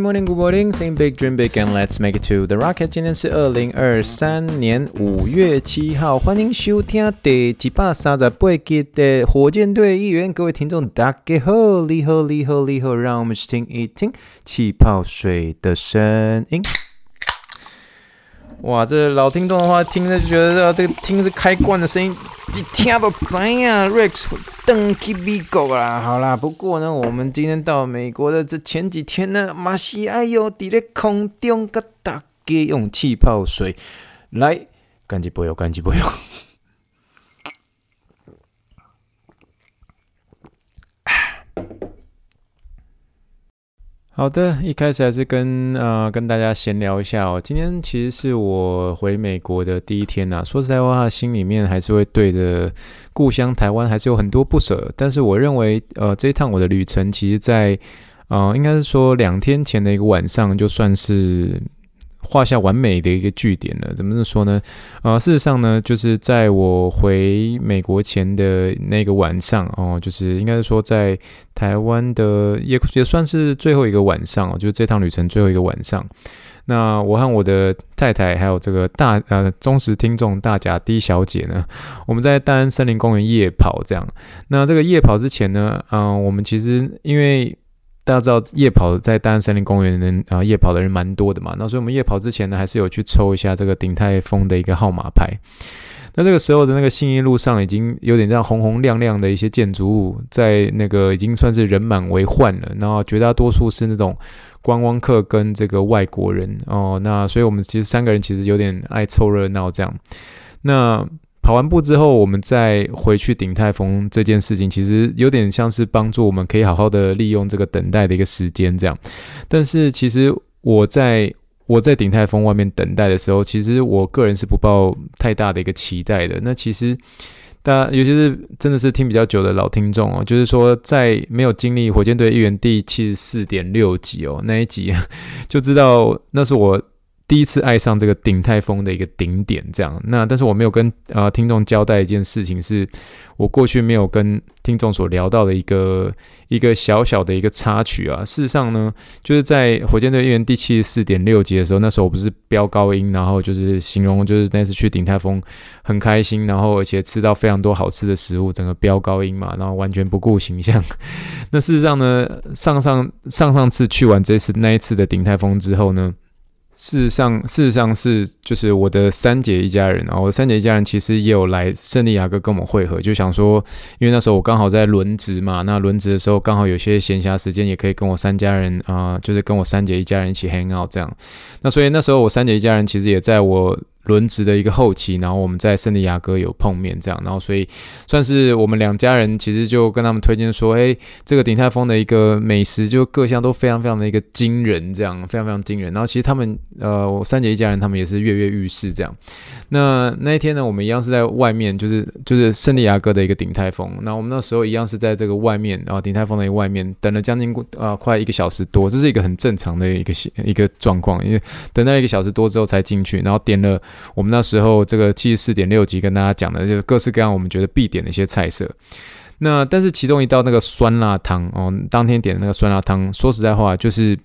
Morning, good morning. Think big, dream big, and let's make it to the rocket. 今天是二零二三年五月七号，欢迎收听第一百三十八集的火箭队议员。各位听众，大家好，你好，你好，你好，让我们听一听气泡水的声音。哇，这老听众的话，听着就觉得这个听着开罐的声音。一听都知啊，Rex 登去美国啦，好啦。不过呢，我们今天到美国的这前几天呢，马西哎呦，在咧空中给大家用气泡水来，干几杯哟，干几杯哟。好的，一开始还是跟呃跟大家闲聊一下哦。今天其实是我回美国的第一天呐。说实在话，心里面还是会对着故乡台湾还是有很多不舍。但是我认为，呃，这一趟我的旅程，其实在呃应该是说两天前的一个晚上，就算是。画下完美的一个句点了，怎么说呢？啊、呃，事实上呢，就是在我回美国前的那个晚上哦，就是应该是说在台湾的也也算是最后一个晚上哦，就是这趟旅程最后一个晚上。那我和我的太太还有这个大呃忠实听众大甲 D 小姐呢，我们在大安森林公园夜跑这样。那这个夜跑之前呢，嗯、我们其实因为。大家知道夜跑在大安森林公园的人啊，夜跑的人蛮多的嘛。那所以我们夜跑之前呢，还是有去抽一下这个鼎泰丰的一个号码牌。那这个时候的那个信义路上，已经有点这样红红亮亮的一些建筑物，在那个已经算是人满为患了。然后绝大多数是那种观光客跟这个外国人哦。那所以我们其实三个人其实有点爱凑热闹这样。那。跑完步之后，我们再回去鼎泰丰这件事情，其实有点像是帮助我们可以好好的利用这个等待的一个时间这样。但是其实我在我在鼎泰丰外面等待的时候，其实我个人是不抱太大的一个期待的。那其实大家尤其是真的是听比较久的老听众哦，就是说在没有经历火箭队一员第七十四点六集哦那一集，就知道那是我。第一次爱上这个鼎泰丰的一个顶点，这样。那但是我没有跟啊、听众交代一件事情，是我过去没有跟听众所聊到的一个一个小小的一个插曲啊。事实上呢，就是在火箭队一员第七十四点六集的时候，那时候我不是飙高音，然后就是形容就是那次去鼎泰丰很开心，然后而且吃到非常多好吃的食物，整个飙高音嘛，然后完全不顾形象。那事实上呢，上上上上次去完这次那一次的鼎泰丰之后呢。事实上，事实上是就是我的三姐一家人，啊我的三姐一家人其实也有来圣地亚哥跟我们会合，就想说，因为那时候我刚好在轮值嘛，那轮值的时候刚好有些闲暇时间，也可以跟我三家人啊、就是跟我三姐一家人一起 hang out 这样。那所以那时候我三姐一家人其实也在我。轮值的一个后期，然后我们在圣地亚哥有碰面，这样，然后所以算是我们两家人，其实就跟他们推荐说，哎，这个鼎泰丰的一个美食，就各项都非常非常的一个惊人，这样非常非常惊人。然后其实他们，呃，我三姐一家人，他们也是跃跃欲试，这样。那那一天呢，我们一样是在外面，就是就是圣地亚哥的一个鼎泰丰。那我们那时候一样是在这个外面，然后鼎泰丰的一个外面等了将近啊、呃、快一个小时多，这是一个很正常的一个一个状况，因为等到一个小时多之后才进去，然后点了。我们那时候这个七十四点六集跟大家讲的，就是各式各样我们觉得必点的一些菜色。那但是其中一道那个酸辣汤哦，当天点的那个酸辣汤，说实在话，就是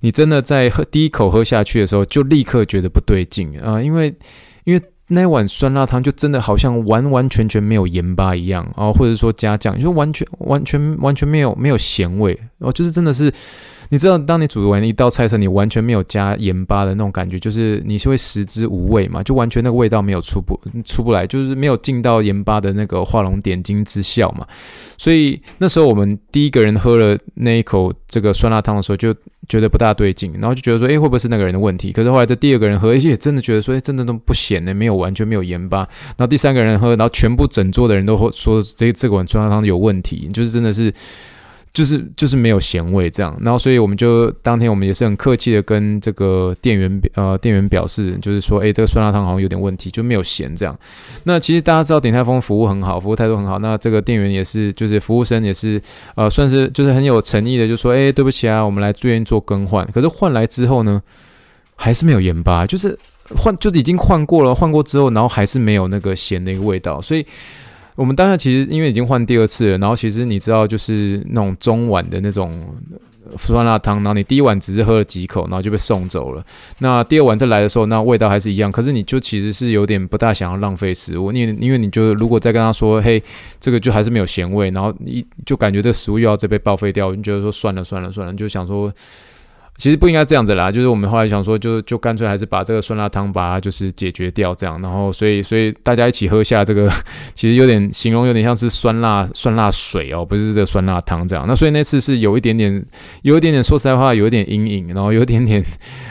你真的在喝第一口喝下去的时候，就立刻觉得不对劲啊，因为因为那碗酸辣汤就真的好像完完全全没有盐巴一样哦，或者说加酱，就完全完全完全没有没有咸味哦，就是真的是。你知道，当你煮完一道菜色，你完全没有加盐巴的那种感觉，就是你是会食之无味嘛，就完全那个味道没有出不出不来，就是没有尽到盐巴的那个画龙点睛之效嘛。所以那时候我们第一个人喝了那一口这个酸辣汤的时候，就觉得不大对劲，然后就觉得说，诶，会不会是那个人的问题？可是后来这第二个人喝，而且真的觉得说，诶，真的都不咸呢，没有完全没有盐巴。然后第三个人喝，然后全部整桌的人都说这这个碗酸辣汤有问题，就是真的是。就是就是没有咸味这样，然后所以我们就当天我们也是很客气的跟这个店员呃店员表示，就是说，哎，这个酸辣汤好像有点问题，就没有咸这样。那其实大家知道鼎泰丰服务很好，服务态度很好，那这个店员也是，就是服务生也是，呃，算是就是很有诚意的，就说，哎，对不起啊，我们来住院做更换。可是换来之后呢，还是没有盐巴，就是换就是已经换过了，换过之后，然后还是没有那个咸的一个味道，所以。我们当下其实因为已经换第二次了，然后其实你知道，就是那种中碗的那种酸辣汤，然后你第一碗只是喝了几口，然后就被送走了。那第二碗再来的时候，那味道还是一样，可是你就其实是有点不大想要浪费食物，因为因为你就如果再跟他说，嘿，这个就还是没有咸味，然后你就感觉这个食物又要再被报废掉，你觉得说算了算了算了，你就想说。其实不应该这样子啦，就是我们后来想说就，就干脆还是把这个酸辣汤把它就是解决掉，这样，然后所以所以大家一起喝下这个，其实有点形容有点像是酸辣酸辣水哦，不是这酸辣汤这样。那所以那次是有一点点，有一点点说实在话，有一点阴影，然后有一点点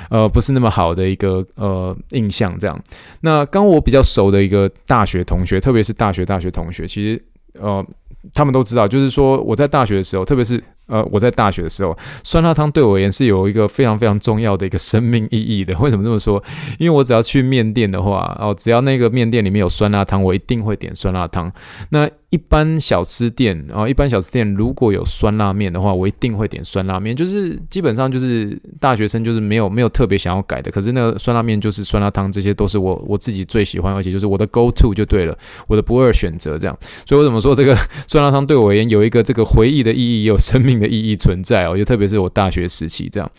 呃不是那么好的一个呃印象这样。那刚我比较熟的一个大学同学，特别是大学大学同学，其实呃他们都知道，就是说我在大学的时候，特别是。呃，我在大学的时候，酸辣汤对我而言是有一个非常非常重要的一个生命意义的。为什么这么说？因为我只要去面店的话，哦，只要那个面店里面有酸辣汤，我一定会点酸辣汤。那一般小吃店啊，一般小吃店如果有酸辣面的话，我一定会点酸辣面。就是基本上就是大学生就是没有没有特别想要改的。可是那个酸辣面就是酸辣汤，这些都是我我自己最喜欢，而且就是我的 go to 就对了，我的不二选择这样。所以我怎么说这个 酸辣汤对我而言有一个这个回忆的意义，有生命。的意义存在，我觉得特别是我大学时期这样，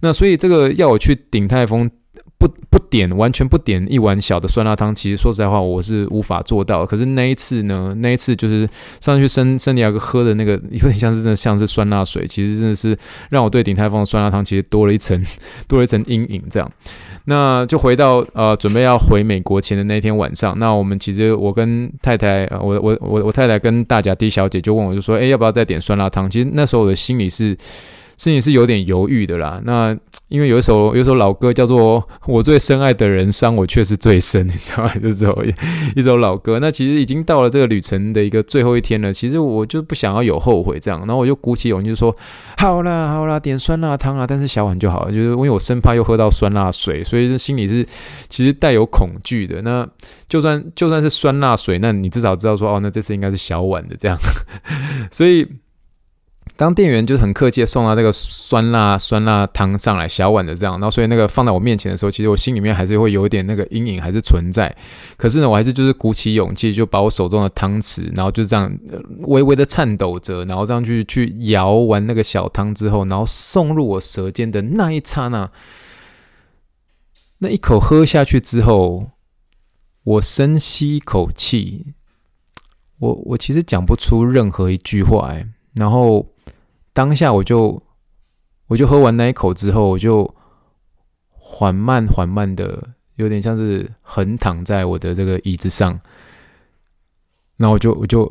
那所以这个要我去鼎泰丰不不点完全不点一碗小的酸辣汤，其实说实在话我是无法做到。可是那一次呢，那一次就是上去圣圣地亚哥喝的那个有点像是真的像是酸辣水，其实真的是让我对鼎泰丰的酸辣汤其实多了一层 多了一层阴影这样。那就回到呃，准备要回美国前的那天晚上，那我们其实我跟太太，我我我我太太跟大甲 D 小姐就问我，就说，诶，要不要再点酸辣汤？其实那时候我的心里是。心里是有点犹豫的啦。那因为有一首有一首老歌叫做《我最深爱的人伤我却是最深》，你知道吗？就是这一首老歌。那其实已经到了这个旅程的一个最后一天了。其实我就不想要有后悔这样，然后我就鼓起勇气说：“好啦好啦，点酸辣汤啊，但是小碗就好了。”就是因为我生怕又喝到酸辣水，所以这心里是其实带有恐惧的。那就算就算是酸辣水，那你至少知道说哦，那这次应该是小碗的这样。所以。当店员就很客气的送到这个酸辣酸辣汤上来，小碗的这样，然后所以那个放在我面前的时候，其实我心里面还是会有一点那个阴影还是存在。可是呢，我还是就是鼓起勇气，就把我手中的汤匙，然后就这样微微的颤抖着，然后这样去去舀完那个小汤之后，然后送入我舌尖的那一刹那，那一口喝下去之后，我深吸一口气，我我其实讲不出任何一句话哎，然后。当下我就我就喝完那一口之后，我就缓慢缓慢的，有点像是横躺在我的这个椅子上，然后我就我就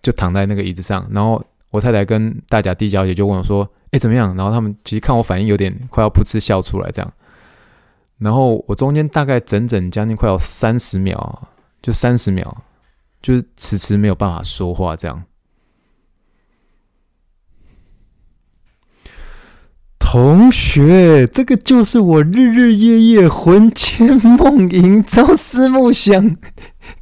就躺在那个椅子上，然后我太太跟大甲弟小姐就问我说：“哎，怎么样？”然后他们其实看我反应有点快要噗嗤笑出来这样，然后我中间大概整整将近快要三十秒，就三十秒，就是迟迟没有办法说话这样。同学，这个就是我日日夜夜魂牵梦萦、朝思暮想、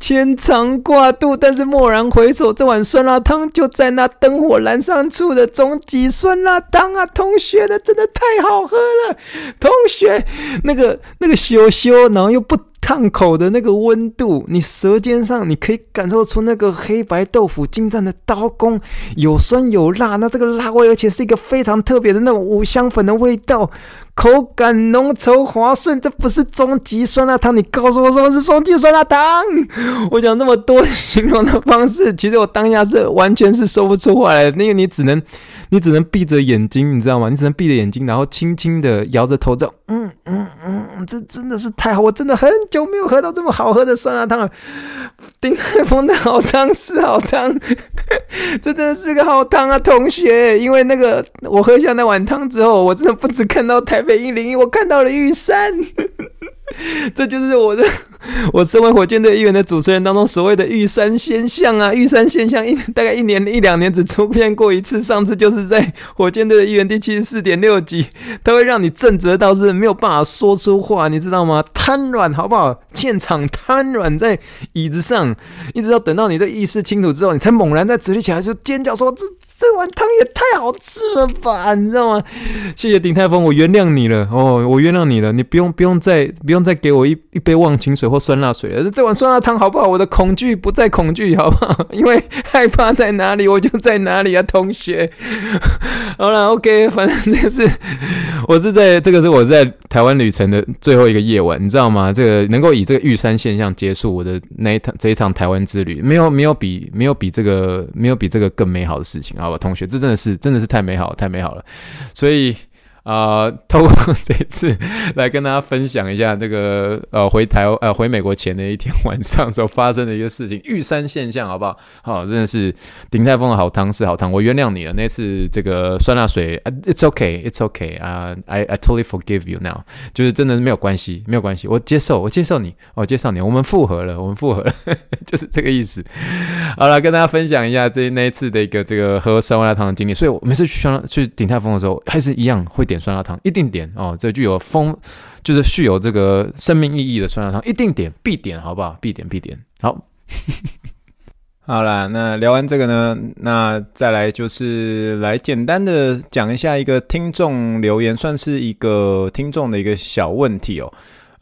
牵肠挂肚，但是蓦然回首，这碗酸辣汤就在那灯火阑珊处的终极酸辣汤啊！同学的真的太好喝了，同学那个那个羞羞，然后又不。烫口的那个温度，你舌尖上你可以感受出那个黑白豆腐精湛的刀工，有酸有辣，那这个辣味，而且是一个非常特别的那种五香粉的味道，口感浓稠滑顺，这不是终极酸辣汤？你告诉我什么是终极酸辣汤？我讲那么多形容的方式，其实我当下是完全是说不出话来的，那个你只能。你只能闭着眼睛，你知道吗？你只能闭着眼睛，然后轻轻的摇着头，这样，嗯嗯嗯，这真的是太好，我真的很久没有喝到这么好喝的酸辣汤了。丁海峰的好汤是好汤，真的是个好汤啊，同学。因为那个我喝下那碗汤之后，我真的不止看到台北一零一，我看到了玉山。这就是我的 我身为火箭队议员的主持人当中，所谓的玉山现象啊，玉山现象一大概一年一两年只出现过一次，上次就是在火箭队的议员第七十四点六集，它会让你震慑到是没有办法说出话，你知道吗？瘫软好不好？现场瘫软在椅子上，一直到等到你的意识清楚之后，你才猛然在直立起来，就尖叫说：“这这碗汤也太好吃了吧！”你知道吗？谢谢鼎泰丰，我原谅你了哦，我原谅你了，你不用不用再不用再给我一一杯忘情水或酸辣水了。这碗酸辣汤好不好？我的恐惧不再恐惧，好不好？因为害怕在哪里，我就在哪里啊，同学。好了，OK，反正这是我是在这个是我在台湾旅程的最后一个夜晚，你知道吗？这个能够以这个玉山现象结束我的那一趟这一趟台湾之旅，没有没有比没有比这个没有比这个更美好的事情啊，好吧，同学，这真的是真的是太美好太美好了，所以。啊、呃，透过这次来跟大家分享一下这个呃回台呃回美国前的一天晚上所发生的一个事情，玉山现象，好不好？好、真的是鼎泰丰的好汤是好汤，我原谅你了。那次这个酸辣水，It's OK, It's OK 啊、，I I totally forgive you now，就是真的是没有关系，没有关系，我接受，我接受你，我接受你，我们复合了，我们复合了，就是这个意思。好了，跟大家分享一下这那一次的一个这个喝酸辣汤的经历。所以我每次去酸辣去鼎泰丰的时候，还是一样会点。点酸辣汤一定点哦，这具有丰就是具有这个生命意义的酸辣汤一定点必点，好不好？必点必点。好，好啦，那聊完这个呢，那再来就是来简单的讲一下一个听众留言，算是一个听众的一个小问题哦。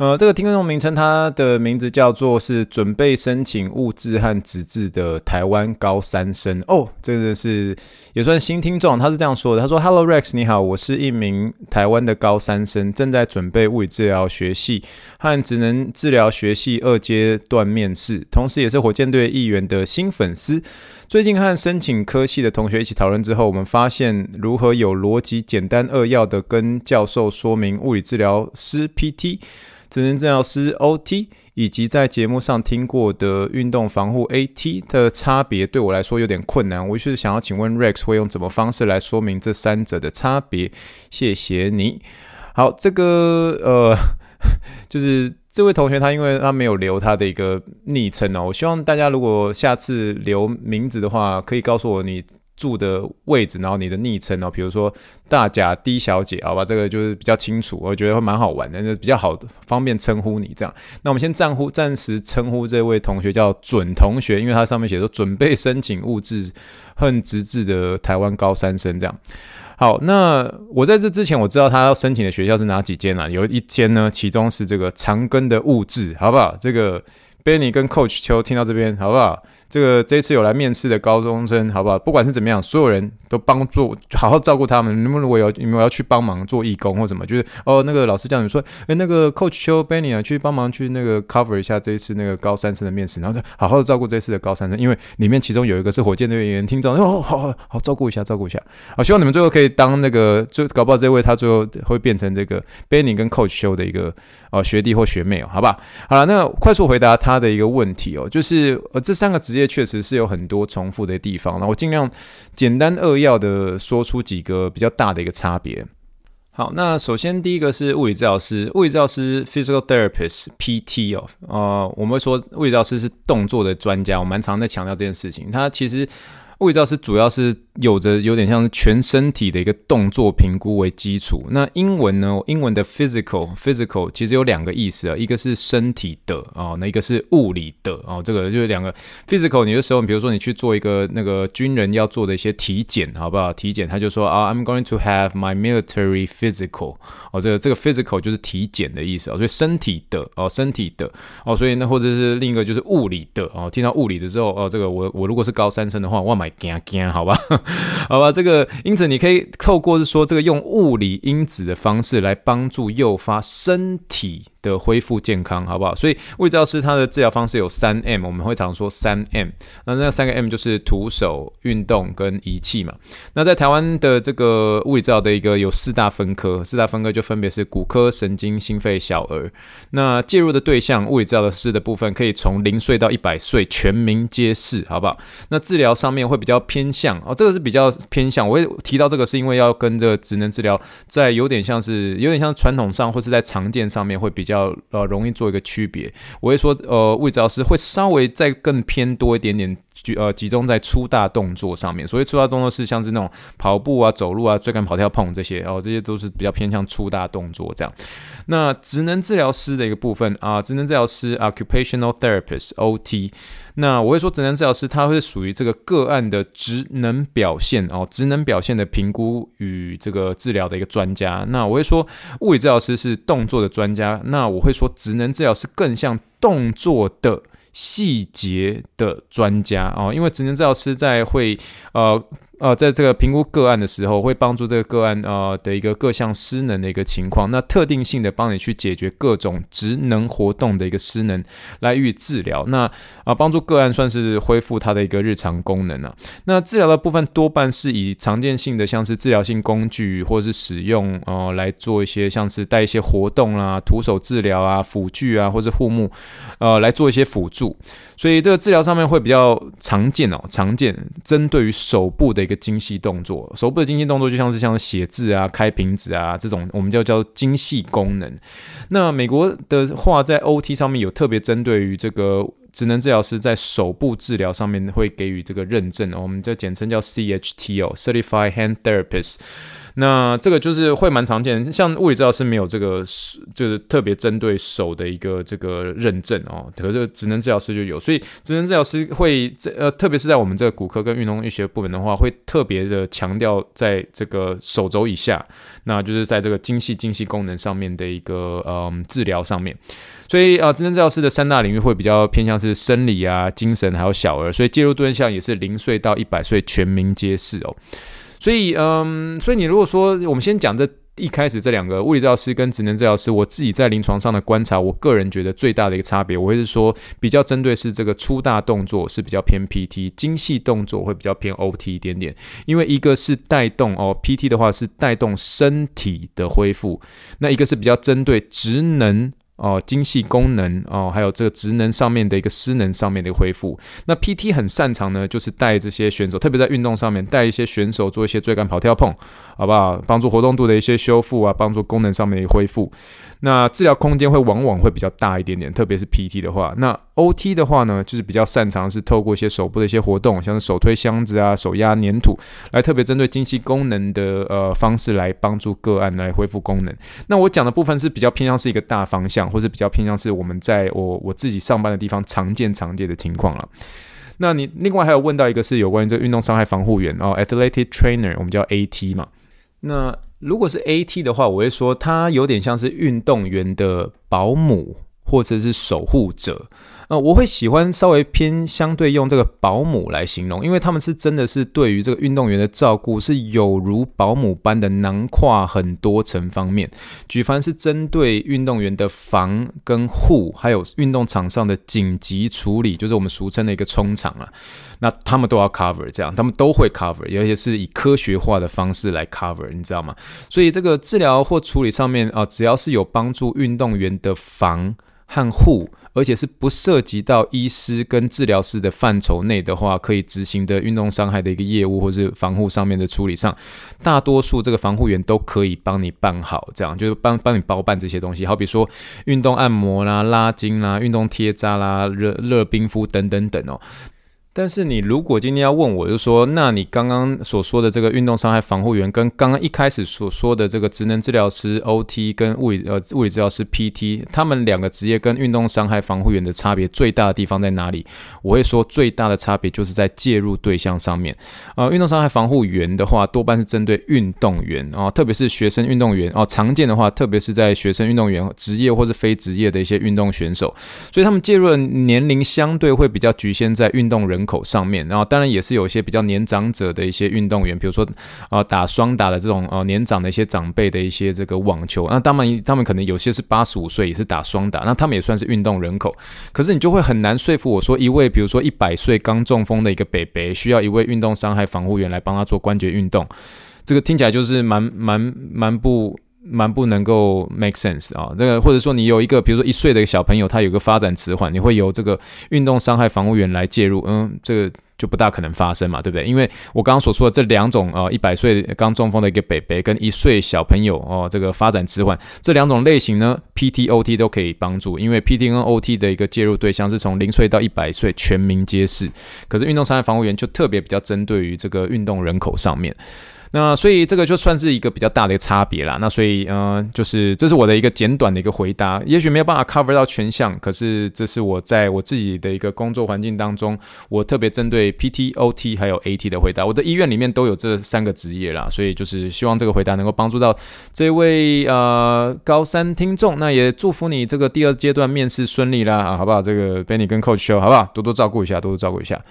呃，这个听众名称，他的名字叫做是准备申请物质和职志的台湾高三生哦，这个是也算新听众，他是这样说的，他说：“Hello Rex，你好，我是一名台湾的高三生，正在准备物理治疗学系和职能治疗学系二阶段面试，同时也是火箭队议员的新粉丝。最近和申请科系的同学一起讨论之后，我们发现如何有逻辑、简单扼要的跟教授说明物理治疗师 PT。”职能治疗师 OT 以及在节目上听过的运动防护 AT 的差别，对我来说有点困难。我就是想要请问 Rex 会用什么方式来说明这三者的差别？谢谢你。好，这个呃，就是这位同学，他因为他没有留他的一个昵称哦，我希望大家如果下次留名字的话，可以告诉我你。住的位置，然后你的昵称哦，比如说大甲 D 小姐，好吧，这个就是比较清楚，我觉得会蛮好玩的，那比较好方便称呼你这样。那我们先暂呼，暂时称呼这位同学叫准同学，因为他上面写说准备申请物质恨直志的台湾高三生这样。好，那我在这之前我知道他要申请的学校是哪几间啊？有一间呢，其中是这个长庚的物质，好不好？这个 Benny 跟 Coach 秋听到这边，好不好？这个这次有来面试的高中生，好不好？不管是怎么样，所有人都帮助，好好照顾他们。你们如果有你们要去帮忙做义工或什么，就是哦，那个老师叫你们说，哎，那个 Coach 邱 Benny 啊，去帮忙去那个 cover 一下这一次那个高三生的面试，然后就好好的照顾这次的高三生，因为里面其中有一个是火箭队员听众，哦，好好好照顾一下，照顾一下。好，希望你们最后可以当那个，就搞不好这位他最后会变成这个 Benny 跟 Coach 邱的一个哦学弟或学妹哦，好吧？好了，那快速回答他的一个问题哦，就是呃这三个职业确实是有很。多重复的地方，那我尽量简单扼要的说出几个比较大的一个差别。好，那首先第一个是物理治疗师，物理治疗师 （physical therapist，PT） 哦，呃，我们会说物理治疗师是动作的专家，我蛮常在强调这件事情。他其实物理治疗师主要是有着有点像全身体的一个动作评估为基础。那英文呢？英文的 physical physical 其实有两个意思啊，一个是身体的哦，那一个是物理的哦。这个就是两个 physical。你的时候，比如说你去做一个那个军人要做的一些体检，好不好？体检他就说啊，I'm going to have my military physical。哦，这个这个 physical 就是体检的意思哦，所以身体的哦，身体的哦，所以那或者是另一个就是物理的哦。听到物理的时候哦，这个我我如果是高三生的话，我买。惊惊，好吧，好吧，这个因此你可以透过是说这个用物理因子的方式来帮助诱发身体的恢复健康，好不好？所以物理治疗师他的治疗方式有三 M，我们会常说三 M。那那三个 M 就是徒手、运动跟仪器嘛。那在台湾的这个物理治疗的一个有四大分科，四大分科就分别是骨科、神经、心肺、小儿。那介入的对象，物理治疗师的部分可以从零岁到一百岁，全民皆是，好不好？那治疗上面会比较偏向哦，这个是比较偏向。我会提到这个是因为要跟这个职能治疗在有点像是有点像传统上或是在常见上面会比较。较呃容易做一个区别。我会说，呃，物理治疗师会稍微再更偏多一点点。呃，集中在粗大动作上面。所谓粗大动作是像是那种跑步啊、走路啊、追赶、跑跳、碰这些哦，这些都是比较偏向粗大动作这样。那职能治疗师的一个部分啊，职能治疗师 （Occupational Therapist，OT）。那我会说，职能治疗师他会属于这个个案的职能表现哦，职能表现的评估与这个治疗的一个专家。那我会说，物理治疗师是动作的专家。那我会说，职能治疗师更像动作的。细节的专家哦，因为职能治疗师在会呃。呃，在这个评估个案的时候，会帮助这个个案呃的一个各项失能的一个情况，那特定性的帮你去解决各种职能活动的一个失能来予以治疗。那啊，帮助个案算是恢复它的一个日常功能啊。那治疗的部分多半是以常见性的，像是治疗性工具或是使用呃来做一些像是带一些活动啦、徒手治疗啊、辅具啊或是护目呃来做一些辅助。所以这个治疗上面会比较常见哦，常见针对于手部的一个。精细动作，手部的精细动作就像是像写字啊、开瓶子啊这种，我们叫叫精细功能。那美国的话，在 OT 上面有特别针对于这个职能治疗师在手部治疗上面会给予这个认证，我们就简称叫 CHT 哦，Certified Hand Therapist。那这个就是会蛮常见，像物理治疗师没有这个，就是特别针对手的一个这个认证哦，可是职能治疗师就有，所以职能治疗师会这呃，特别是在我们这个骨科跟运动医学部门的话，会特别的强调在这个手肘以下，那就是在这个精细精细功能上面的一个嗯治疗上面，所以啊，职能治疗师的三大领域会比较偏向是生理啊、精神还有小儿，所以介入对象也是零岁到一百岁全民皆是哦。所以，嗯，所以你如果说我们先讲这一开始这两个物理治疗师跟职能治疗师，我自己在临床上的观察，我个人觉得最大的一个差别，我会是说比较针对是这个粗大动作是比较偏 PT，精细动作会比较偏 OT 一点点，因为一个是带动哦，PT 的话是带动身体的恢复，那一个是比较针对职能。哦，精细功能哦，还有这个职能上面的一个失能上面的恢复。那 PT 很擅长呢，就是带这些选手，特别在运动上面带一些选手做一些追赶、跑跳、碰，好不好？帮助活动度的一些修复啊，帮助功能上面的恢复。那治疗空间会往往会比较大一点点，特别是 PT 的话。那 OT 的话呢，就是比较擅长是透过一些手部的一些活动，像是手推箱子啊、手压黏土，来特别针对精细功能的呃方式来帮助个案来恢复功能。那我讲的部分是比较偏向是一个大方向，或是比较偏向是我们在我我自己上班的地方常见常见的情况了。那你另外还有问到一个是有关于这个运动伤害防护员哦，Athletic Trainer，我们叫 AT 嘛。那如果是 AT 的话，我会说它有点像是运动员的保姆或者是守护者。呃，我会喜欢稍微偏相对用这个保姆来形容，因为他们是真的是对于这个运动员的照顾是有如保姆般的囊括很多层方面。举凡是针对运动员的防跟护，还有运动场上的紧急处理，就是我们俗称的一个冲场啊，那他们都要 cover，这样他们都会 cover，而且是以科学化的方式来 cover，你知道吗？所以这个治疗或处理上面啊，只要是有帮助运动员的防和护。而且是不涉及到医师跟治疗师的范畴内的话，可以执行的运动伤害的一个业务，或是防护上面的处理上，大多数这个防护员都可以帮你办好，这样就是帮帮你包办这些东西，好比说运动按摩啦、拉筋啦、运动贴扎啦、热热冰敷等等等哦。但是你如果今天要问我，就说，那你刚刚所说的这个运动伤害防护员，跟刚刚一开始所说的这个职能治疗师 OT 跟物理呃物理治疗师 PT，他们两个职业跟运动伤害防护员的差别最大的地方在哪里？我会说最大的差别就是在介入对象上面。呃，运动伤害防护员的话，多半是针对运动员啊，特别是学生运动员哦，常见的话，特别是在学生运动员、职业或是非职业的一些运动选手，所以他们介入的年龄相对会比较局限在运动人人口上面，然后当然也是有一些比较年长者的一些运动员，比如说啊打双打的这种呃年长的一些长辈的一些这个网球，那当然他们可能有些是八十五岁也是打双打，那他们也算是运动人口。可是你就会很难说服我说，一位比如说一百岁刚中风的一个北北，需要一位运动伤害防护员来帮他做关节运动，这个听起来就是蛮蛮蛮不。蛮不能够 make sense 啊，这个或者说你有一个，比如说一岁的小朋友，他有个发展迟缓，你会由这个运动伤害防护员来介入，嗯，这个。就不大可能发生嘛，对不对？因为我刚刚所说的这两种啊一百岁刚中风的一个北北跟一岁小朋友哦，这个发展迟缓这两种类型呢，PT、OT 都可以帮助，因为 PT 跟 OT 的一个介入对象是从零岁到一百岁全民皆是，可是运动伤害防护员就特别比较针对于这个运动人口上面。那所以这个就算是一个比较大的一个差别啦。那所以，嗯、就是这是我的一个简短的一个回答，也许没有办法 cover 到全项，可是这是我在我自己的一个工作环境当中，我特别针对 PT、OT 还有 AT 的回答。我的医院里面都有这三个职业啦，所以就是希望这个回答能够帮助到这位呃高三听众。那也祝福你这个第二阶段面试顺利啦，啊，好不好？这个 Benny 跟 Coach Show 好不好？多多照顾一下，多多照顾一下。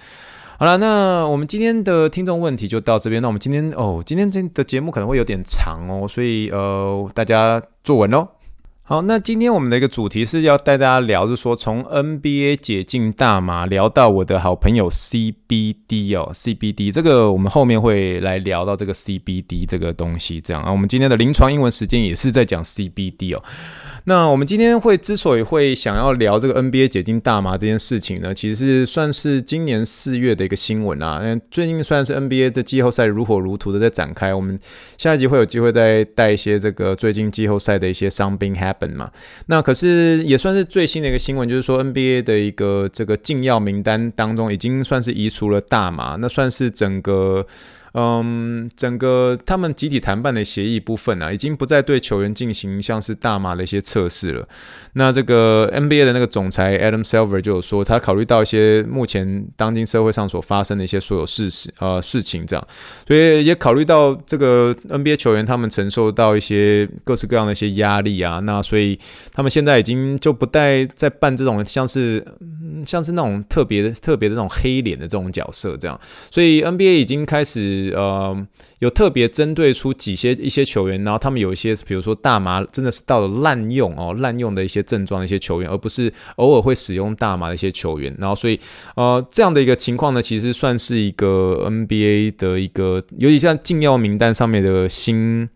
好了，那我们今天的听众问题就到这边。那我们今天哦，今天这的节目可能会有点长哦，所以呃，大家坐稳喽。好，那今天我们的一个主题是要带大家聊，就是说从 NBA 解禁大麻聊到我的好朋友 CBD 哦，CBD 这个我们后面会来聊到这个 CBD 这个东西，这样啊，我们今天的临床英文时间也是在讲 CBD 哦。那我们今天会之所以会想要聊这个 NBA 解禁大麻这件事情呢，其实是算是今年四月的一个新闻啊。嗯，最近算是 NBA 这季后赛如火如荼的在展开，我们下一集会有机会再带一些这个最近季后赛的一些 something 本嘛。那可是也算是最新的一个新闻，就是说 NBA 的一个这个禁药名单当中已经算是移除了大麻，那算是整个。嗯，整个他们集体谈判的协议部分啊，已经不再对球员进行像是大麻的一些测试了。那这个 NBA 的那个总裁 Adam Silver 就有说，他考虑到一些目前当今社会上所发生的一些所有事实呃事情这样，所以也考虑到这个 NBA 球员他们承受到一些各式各样的一些压力啊，那所以他们现在已经就不带再办这种像是像是那种特别的特别的那种黑脸的这种角色这样，所以 NBA 已经开始。呃，有特别针对出几些一些球员，然后他们有一些，比如说大麻真的是到了滥用哦，滥用的一些症状的一些球员，而不是偶尔会使用大麻的一些球员。然后，所以呃，这样的一个情况呢，其实算是一个 NBA 的一个，尤其像禁药名单上面的新。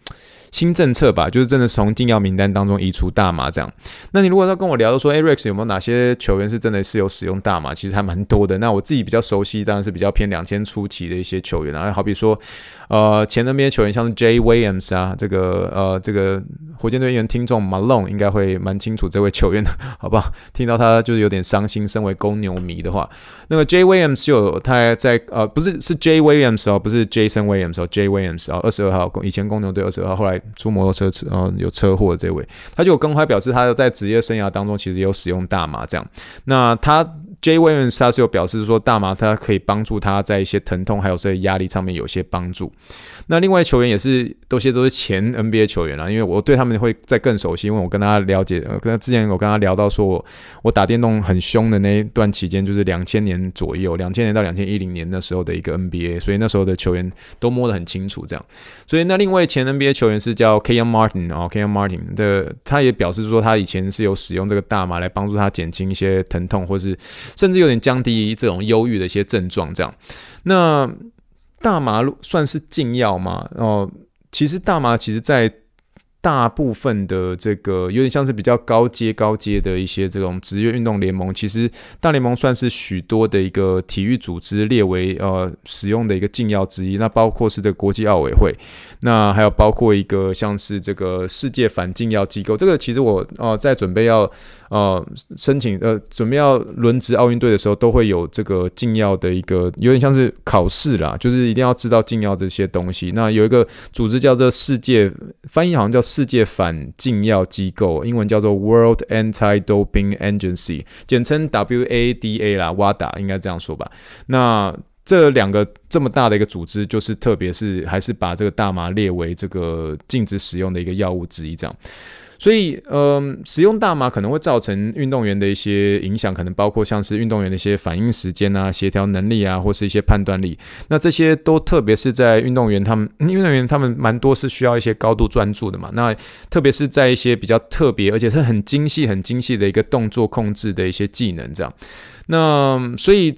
新政策吧，就是真的从禁药名单当中移除大麻这样。那你如果要跟我聊说，哎，Rex 有没有哪些球员是真的是有使用大麻？其实还蛮多的。那我自己比较熟悉，当然是比较偏两千初期的一些球员啊，好比说，呃，前那边球员像是 J. Williams 啊，这个呃，这个火箭队员听众 Malone 应该会蛮清楚这位球员的，好不好？听到他就是有点伤心。身为公牛迷的话，那个 J. Williams 有他在呃，不是是 J. Williams 哦，不是 Jason Williams 哦，J. Williams 哦，二十二号，以前公牛队二十二号，后来。出摩托车车，呃有车祸的这位，他就有公开表示，他在职业生涯当中其实有使用大麻这样。那他 J Williams 他是有表示说，大麻它可以帮助他在一些疼痛还有这些压力上面有些帮助。那另外球员也是，都些都是前 NBA 球员啦，因为我对他们会再更熟悉，因为我跟他了解，跟他之前我跟他聊到说我，打电动很凶的那一段期间，就是两千年左右，两千年到两千一零年那时候的一个 NBA，所以那时候的球员都摸得很清楚，这样。所以那另外前 NBA 球员是叫 k Martin 哦 k a n Martin 的，他也表示说他以前是有使用这个大麻来帮助他减轻一些疼痛，或是甚至有点降低这种忧郁的一些症状，这样。那大麻算是禁药吗？哦，其实大麻其实，在大部分的这个有点像是比较高阶、高阶的一些这种职业运动联盟，其实大联盟算是许多的一个体育组织列为呃使用的一个禁药之一。那包括是这个国际奥委会，那还有包括一个像是这个世界反禁药机构。这个其实我哦、呃、在准备要呃申请呃准备要轮值奥运队的时候，都会有这个禁药的一个有点像是考试啦，就是一定要知道禁药这些东西。那有一个组织叫做世界，翻译好像叫。世界反禁药机构，英文叫做 World Anti-Doping Agency，简称 WADA 啦，WADA 应该这样说吧。那这两个这么大的一个组织，就是特别是还是把这个大麻列为这个禁止使用的一个药物之一，这样。所以，嗯，使用大麻可能会造成运动员的一些影响，可能包括像是运动员的一些反应时间啊、协调能力啊，或是一些判断力。那这些都特别是在运动员他们，运动员他们蛮多是需要一些高度专注的嘛。那特别是在一些比较特别，而且是很精细、很精细的一个动作控制的一些技能这样。那所以。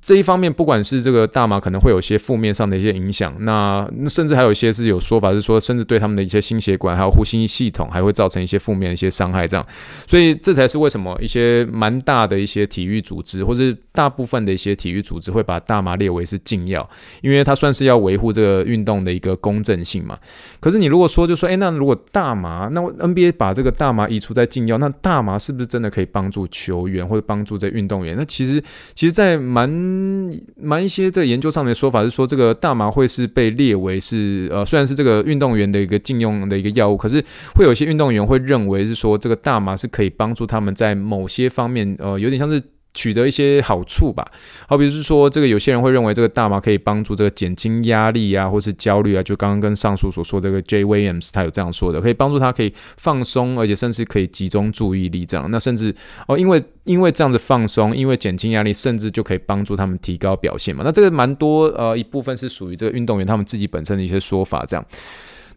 这一方面，不管是这个大麻可能会有些负面上的一些影响，那甚至还有一些是有说法是说，甚至对他们的一些心血管还有呼吸系统还会造成一些负面的一些伤害。这样，所以这才是为什么一些蛮大的一些体育组织，或是大部分的一些体育组织会把大麻列为是禁药，因为它算是要维护这个运动的一个公正性嘛。可是你如果说就说，诶，那如果大麻，那 NBA 把这个大麻移除在禁药，那大麻是不是真的可以帮助球员或者帮助这运动员？那其实，其实，在蛮，蛮一些在研究上面的说法是说，这个大麻会是被列为是呃，虽然是这个运动员的一个禁用的一个药物，可是会有一些运动员会认为是说，这个大麻是可以帮助他们在某些方面，呃，有点像是。取得一些好处吧，好比是说，这个有些人会认为这个大麻可以帮助这个减轻压力啊，或是焦虑啊，就刚刚跟上述所说这个 Jay Williams 他有这样说的，可以帮助他可以放松，而且甚至可以集中注意力这样。那甚至哦，因为因为这样子放松，因为减轻压力，甚至就可以帮助他们提高表现嘛。那这个蛮多呃一部分是属于这个运动员他们自己本身的一些说法这样。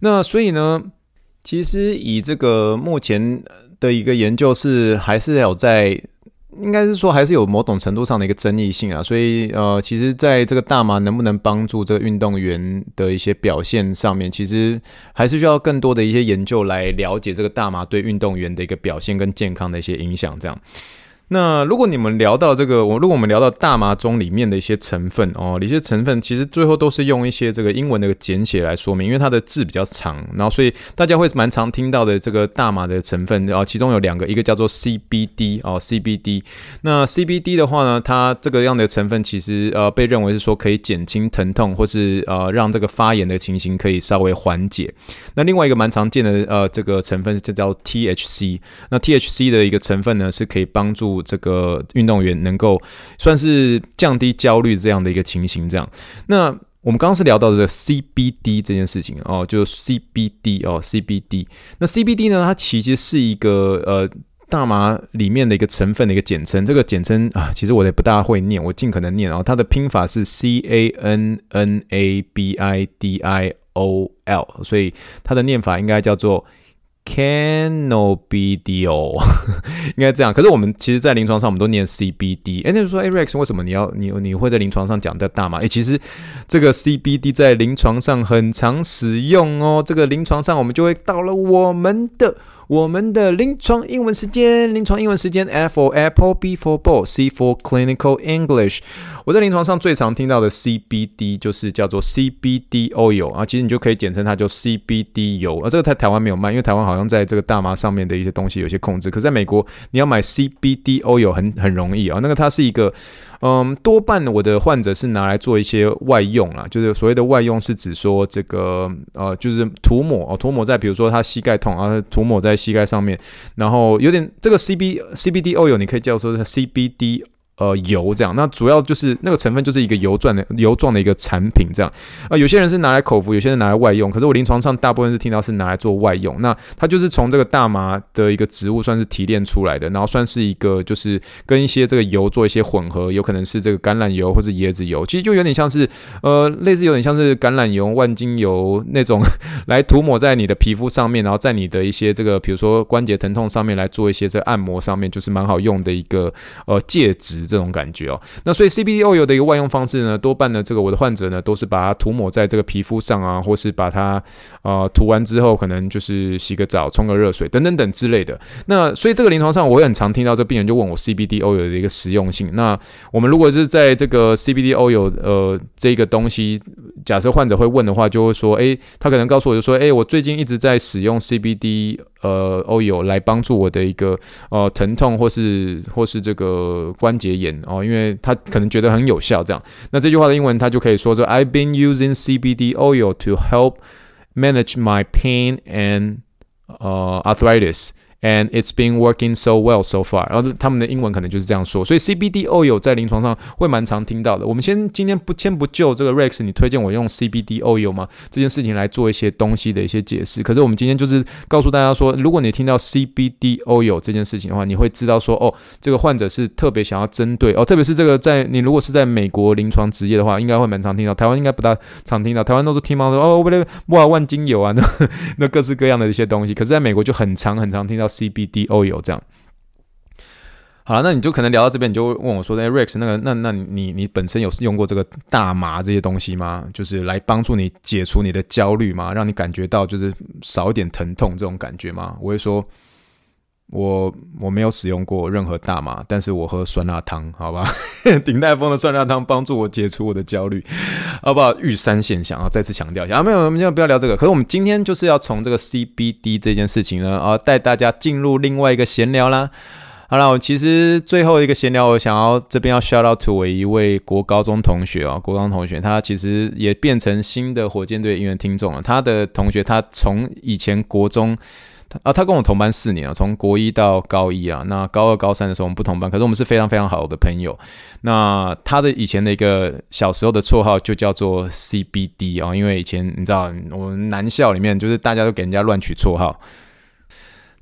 那所以呢，其实以这个目前的一个研究是还是有在。应该是说，还是有某种程度上的一个争议性啊，所以呃，其实在这个大麻能不能帮助这个运动员的一些表现上面，其实还是需要更多的一些研究来了解这个大麻对运动员的一个表现跟健康的一些影响，这样。那如果你们聊到这个，我如果我们聊到大麻中里面的一些成分哦，一些成分其实最后都是用一些这个英文的简写来说明，因为它的字比较长，然后所以大家会蛮常听到的这个大麻的成分哦，其中有两个，一个叫做 CBD 哦，CBD。那 CBD 的话呢，它这个样的成分其实呃被认为是说可以减轻疼痛，或是呃让这个发炎的情形可以稍微缓解。那另外一个蛮常见的呃这个成分就叫 THC，那 THC 的一个成分呢是可以帮助。这个运动员能够算是降低焦虑这样的一个情形，这样。那我们刚刚是聊到的这个 CBD 这件事情哦，就 CBD 哦，CBD。那 CBD 呢，它其实是一个呃大麻里面的一个成分的一个简称。这个简称啊，其实我也不大会念，我尽可能念。然后它的拼法是 C A N N A B I D I O L，所以它的念法应该叫做。Cannabidiol 应该这样，可是我们其实，在临床上我们都念 CBD。哎，那就说，哎，Rex，为什么你要你你会在临床上讲的大麻？哎，其实这个 CBD 在临床上很常使用哦。这个临床上我们就会到了我们的。我们的临床英文时间，临床英文时间，F for Apple，B for Ball，C for Clinical English。我在临床上最常听到的 CBD 就是叫做 CBD oil 啊，其实你就可以简称它叫 CBD 油啊。这个在台湾没有卖，因为台湾好像在这个大麻上面的一些东西有些控制。可是在美国，你要买 CBD oil 很很容易啊。那个它是一个，嗯，多半我的患者是拿来做一些外用啦，就是所谓的外用是指说这个呃，就是涂抹哦，涂抹在比如说他膝盖痛啊，涂抹在。膝盖上面，然后有点这个 C B C B D oil，你可以叫做 C B D。呃，油这样，那主要就是那个成分就是一个油状的油状的一个产品这样。啊、有些人是拿来口服，有些人拿来外用。可是我临床上大部分是听到是拿来做外用。那它就是从这个大麻的一个植物算是提炼出来的，然后算是一个就是跟一些这个油做一些混合，有可能是这个橄榄油或是椰子油，其实就有点像是呃，类似有点像是橄榄油、万金油那种 来涂抹在你的皮肤上面，然后在你的一些这个比如说关节疼痛上面来做一些这个按摩上面，就是蛮好用的一个呃介质。这种感觉哦，那所以 CBD oil 的一个外用方式呢，多半呢，这个我的患者呢，都是把它涂抹在这个皮肤上啊，或是把它呃涂完之后，可能就是洗个澡、冲个热水等等等之类的。那所以这个临床上，我也很常听到这病人就问我 CBD oil 的一个实用性。那我们如果是在这个 CBD oil 呃这个东西，假设患者会问的话，就会说，诶，他可能告诉我就说，诶，我最近一直在使用 CBD。呃，oil 来帮助我的一个呃疼痛或是或是这个关节炎哦，因为他可能觉得很有效这样。那这句话的英文他就可以说说，I've been using CBD oil to help manage my pain and 呃 arthritis。And it's been working so well so far。然后他们的英文可能就是这样说，所以 CBD oil 在临床上会蛮常听到的。我们先今天不先不就这个 Rex，你推荐我用 CBD oil 吗？这件事情来做一些东西的一些解释。可是我们今天就是告诉大家说，如果你听到 CBD oil 这件事情的话，你会知道说，哦，这个患者是特别想要针对哦，特别是这个在你如果是在美国临床执业的话，应该会蛮常听到。台湾应该不大常听到，台湾都是听到说哦，不对，哇，万金油啊，那 那各式各样的一些东西。可是在美国就很常很常听到。CBD oil 这样，好了，那你就可能聊到这边，你就问我说：“哎，Rex，那个，那那你你本身有用过这个大麻这些东西吗？就是来帮助你解除你的焦虑吗？让你感觉到就是少一点疼痛这种感觉吗？”我会说。我我没有使用过任何大麻，但是我喝酸辣汤，好吧？鼎泰丰的酸辣汤帮助我解除我的焦虑，好不好？玉山现象啊，再次强调一下啊，没有，我们现在不要聊这个。可是我们今天就是要从这个 CBD 这件事情呢，啊，带大家进入另外一个闲聊啦。好了，我其实最后一个闲聊，我想要这边要 shout out to 我一位国高中同学啊，国高中同学，他其实也变成新的火箭队音乐听众了。他的同学，他从以前国中。啊，他跟我同班四年啊，从国一到高一啊。那高二、高三的时候我们不同班，可是我们是非常非常好的朋友。那他的以前的一个小时候的绰号就叫做 CBD 啊，因为以前你知道，我们男校里面就是大家都给人家乱取绰号。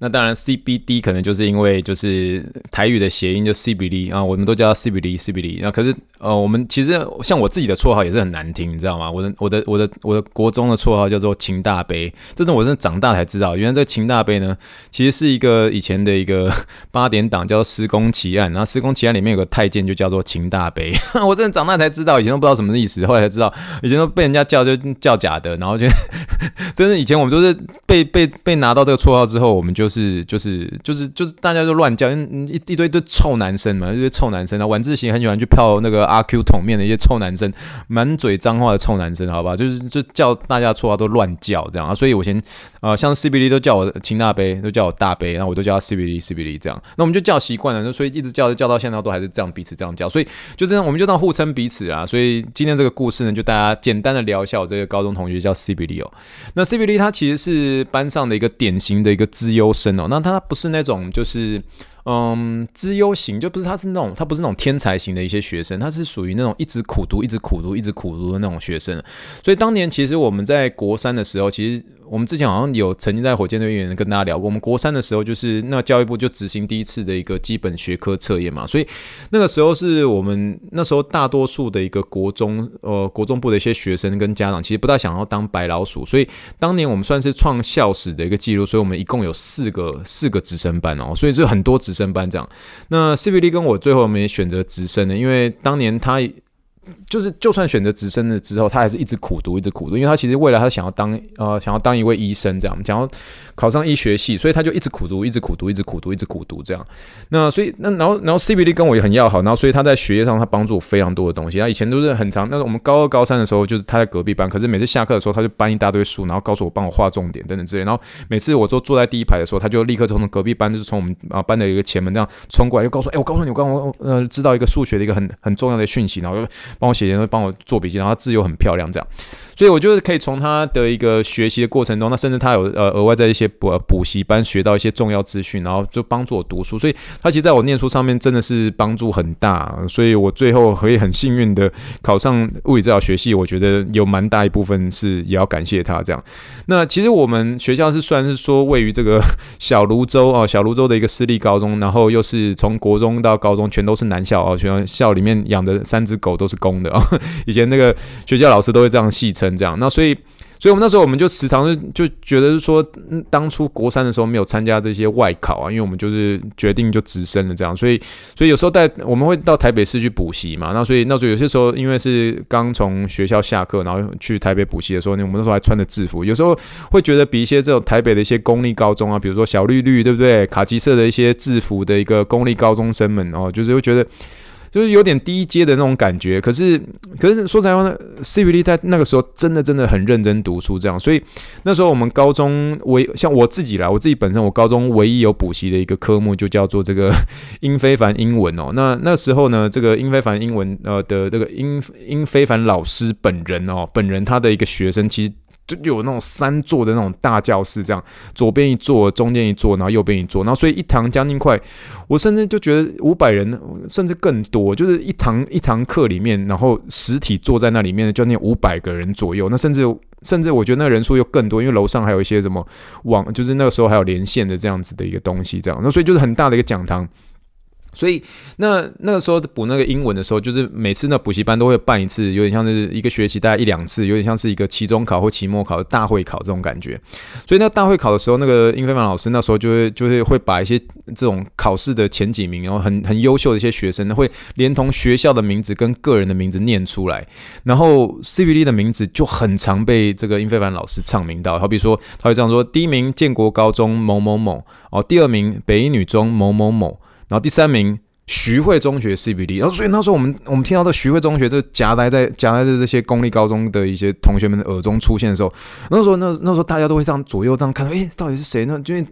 那当然，CBD 可能就是因为就是台语的谐音就 CBD 啊，我们都叫 CBD CBD。那可是呃，我们其实像我自己的绰号也是很难听，你知道吗？我的我的我的我的国中的绰号叫做秦大杯，这是我真的长大才知道，原来这个秦大杯呢，其实是一个以前的一个 八点档叫做《施公奇案》，然后《施公奇案》里面有个太监就叫做秦大杯，我真的长大才知道，以前都不知道什么意思，后来才知道，以前都被人家叫就叫假的，然后就 真的以前我们都是被被被拿到这个绰号之后，我们就。是就是就是就是大家都乱叫，一一堆堆臭男生嘛，一堆臭男生啊。晚自习很喜欢去泡那个阿 Q 桶面的一些臭男生，满嘴脏话的臭男生，好吧？就是就叫大家错话都乱叫这样啊。所以我先、呃，像 CBD 都叫我秦大杯，都叫我大杯，然后我都叫他 CBD CBD 这样。那我们就叫习惯了，所以一直叫叫到现在都还是这样彼此这样叫，所以就这样我们就当互称彼此啊。所以今天这个故事呢，就大家简单的聊一下我这个高中同学叫 CBD 哦。那 CBD 他其实是班上的一个典型的一个资优生。哦，那他不是那种就是。嗯，资优型就不是，他是那种，他不是那种天才型的一些学生，他是属于那种一直苦读、一直苦读、一直苦读的那种学生。所以当年其实我们在国三的时候，其实我们之前好像有曾经在火箭队员跟大家聊过，我们国三的时候就是那教育部就执行第一次的一个基本学科测验嘛，所以那个时候是我们那时候大多数的一个国中呃国中部的一些学生跟家长，其实不大想要当白老鼠，所以当年我们算是创校史的一个记录，所以我们一共有四个四个直升班哦，所以就很多直升。升班长，那 CBD 跟我最后没选择直升的，因为当年他。就是，就算选择直升了之后，他还是一直苦读，一直苦读，因为他其实未来他想要当呃，想要当一位医生，这样，想要考上医学系，所以他就一直苦读，一直苦读，一直苦读，一直苦读，这样。那所以那然后然后 CBD 跟我也很要好，然后所以他在学业上他帮助我非常多的东西。他以前都是很长，那我们高二高三的时候，就是他在隔壁班，可是每次下课的时候，他就搬一大堆书，然后告诉我帮我画重点等等之类。然后每次我都坐在第一排的时候，他就立刻从隔壁班，就是从我们啊班的一个前门这样冲过来，就告诉我，哎，我告诉你，我刚刚呃知道一个数学的一个很很重要的讯息，然后就帮我写。会帮我做笔记，然后字又很漂亮，这样，所以我就是可以从他的一个学习的过程中，那甚至他有呃额外在一些补补习班学到一些重要资讯，然后就帮助我读书，所以他其实在我念书上面真的是帮助很大，所以我最后可以很幸运的考上物理治疗学系，我觉得有蛮大一部分是也要感谢他这样。那其实我们学校是算是说位于这个小泸州啊，小泸州的一个私立高中，然后又是从国中到高中全都是男校哦，学校里面养的三只狗都是狗公的啊。以前那个学校老师都会这样戏称，这样，那所以，所以我们那时候我们就时常就觉得是说，当初国三的时候没有参加这些外考啊，因为我们就是决定就直升了这样，所以，所以有时候带我们会到台北市去补习嘛，那所以那时候有些时候因为是刚从学校下课，然后去台北补习的时候，我们那时候还穿着制服，有时候会觉得比一些这种台北的一些公立高中啊，比如说小绿绿，对不对？卡其色的一些制服的一个公立高中生们哦，就是会觉得。就是有点低阶的那种感觉，可是可是说实话呢，CBD 在那个时候真的真的很认真读书，这样，所以那时候我们高中唯像我自己啦，我自己本身我高中唯一有补习的一个科目就叫做这个 英非凡英文哦。那那时候呢，这个英非凡英文呃的这个英英非凡老师本人哦，本人他的一个学生其实。就有那种三座的那种大教室，这样左边一座，中间一座，然后右边一座，然后所以一堂将近快，我甚至就觉得五百人甚至更多，就是一堂一堂课里面，然后实体坐在那里面的，将近五百个人左右，那甚至甚至我觉得那个人数又更多，因为楼上还有一些什么网，就是那个时候还有连线的这样子的一个东西，这样，那所以就是很大的一个讲堂。所以那那个时候补那个英文的时候，就是每次那补习班都会办一次，有点像是一个学期大概一两次，有点像是一个期中考或期末考的大会考这种感觉。所以那大会考的时候，那个英非凡老师那时候就会就是会把一些这种考试的前几名，然后很很优秀的一些学生，会连同学校的名字跟个人的名字念出来，然后 CBD 的名字就很常被这个英非凡老师唱名到。好比说，他会这样说：第一名建国高中某某某哦，第二名北一女中某某某。然后第三名。徐汇中学 CBD，然后所以那时候我们我们听到这徐汇中学这夹带在夹带在这些公立高中的一些同学们的耳中出现的时候，那时候那那时候大家都会这样左右这样看，诶，到底是谁呢？因为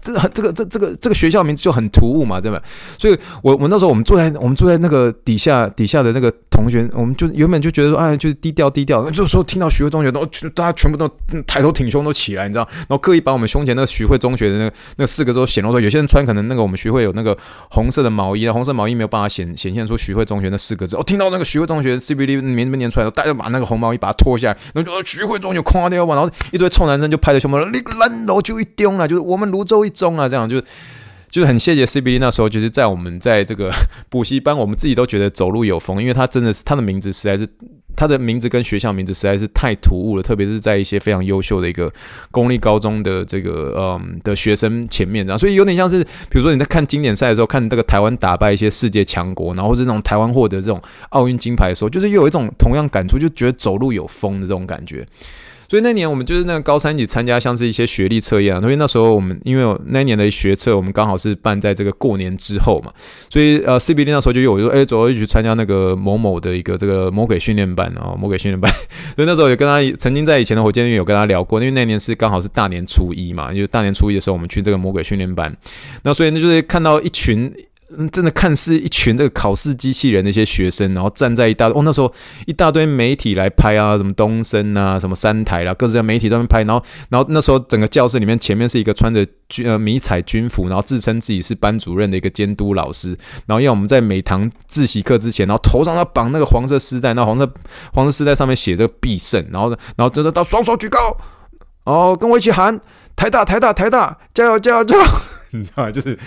这这个这这个这个学校名字就很突兀嘛，对吧？所以我我那时候我们坐在我们坐在那个底下底下的那个同学，我们就原本就觉得说，哎，就是低调低调。这时候听到徐汇中学，都大家全部都抬头挺胸都起来，你知道？然后刻意把我们胸前那个徐汇中学的那那四个字显露出来。有些人穿可能那个我们徐汇有那个红色的毛毛衣，红色毛衣没有。办法显显现出徐汇中学那四个字，我、哦、听到那个徐汇中学 CBD 里面念出来，大家把那个红毛衣把它脱下来，然后就徐汇中学垮掉吧，然后一堆臭男生就拍着胸脯说：“你烂楼就一丢了，就是我们泸州一中啊，这样就就是很谢谢 CBD 那时候，就是在我们在这个 补习班，我们自己都觉得走路有风，因为他真的是他的名字实在是。”他的名字跟学校名字实在是太突兀了，特别是在一些非常优秀的一个公立高中的这个嗯的学生前面，这样，所以有点像是，比如说你在看经典赛的时候，看这个台湾打败一些世界强国，然后或者那种台湾获得这种奥运金牌的时候，就是又有一种同样感触，就觉得走路有风的这种感觉。所以那年我们就是那个高三一起参加像是一些学历测验啊，因为那时候我们因为那年的学测我们刚好是办在这个过年之后嘛，所以呃 CBD 那时候就有我就说哎走，一起去参加那个某某的一个这个魔鬼训练班。啊，魔鬼训练班，所以那时候也跟他曾经在以前的火箭队有跟他聊过，因为那年是刚好是大年初一嘛，因为大年初一的时候我们去这个魔鬼训练班，那所以那就是看到一群。嗯，真的看似一群这个考试机器人的一些学生，然后站在一大哦，那时候一大堆媒体来拍啊，什么东森啊，什么三台啦，各式各媒体都在拍，然后然后那时候整个教室里面前面是一个穿着军呃迷彩军服，然后自称自己是班主任的一个监督老师，然后要我们在每堂自习课之前，然后头上要绑那个黄色丝带，那黄色黄色丝带上面写着必胜，然后然后就是到双手举高，哦，跟我一起喊台大台大台大，加油加油加油，你知道吗？就是。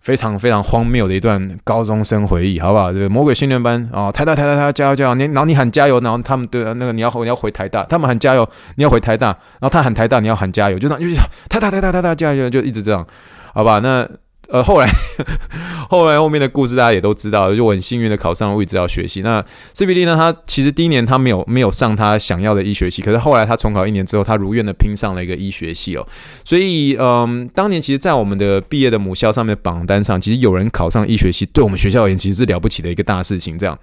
非常非常荒谬的一段高中生回忆，好不好？这个魔鬼训练班啊，台大台大台大加油加油！你然后你喊加油，然后他们对那个你要你要回台大，他们喊加油，你要回台大，然后他喊台大，你要喊加油，就这样，就台大台大台大加油，就一直这样，好吧？那。呃，后来，后来后面的故事大家也都知道，就我很幸运的考上了物理治疗学系。那 CBD 呢，他其实第一年他没有没有上他想要的医学系，可是后来他重考一年之后，他如愿的拼上了一个医学系哦。所以，嗯，当年其实，在我们的毕业的母校上面榜单上，其实有人考上医学系，对我们学校而言，其实是了不起的一个大事情。这样，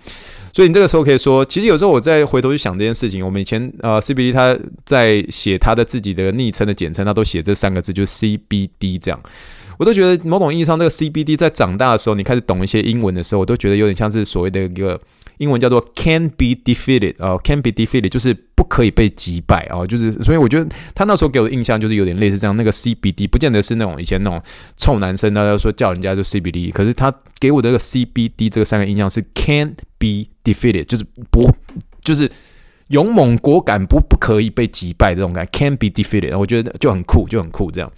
所以你这个时候可以说，其实有时候我在回头去想这件事情，我们以前呃 CBD 他在写他的自己的昵称的简称，他都写这三个字，就是 CBD 这样。我都觉得某种意义上，这个 CBD 在长大的时候，你开始懂一些英文的时候，我都觉得有点像是所谓的一个英文叫做 “can be defeated” 啊，“can be defeated” 就是不可以被击败啊，就是所以我觉得他那时候给我的印象就是有点类似这样。那个 CBD 不见得是那种以前那种臭男生，大家说叫人家就 CBD，可是他给我的这个 CBD 这个三个印象是 “can be defeated”，就是不就是勇猛果敢，不不可以被击败这种感，“can be defeated”，我觉得就很酷，就很酷这样。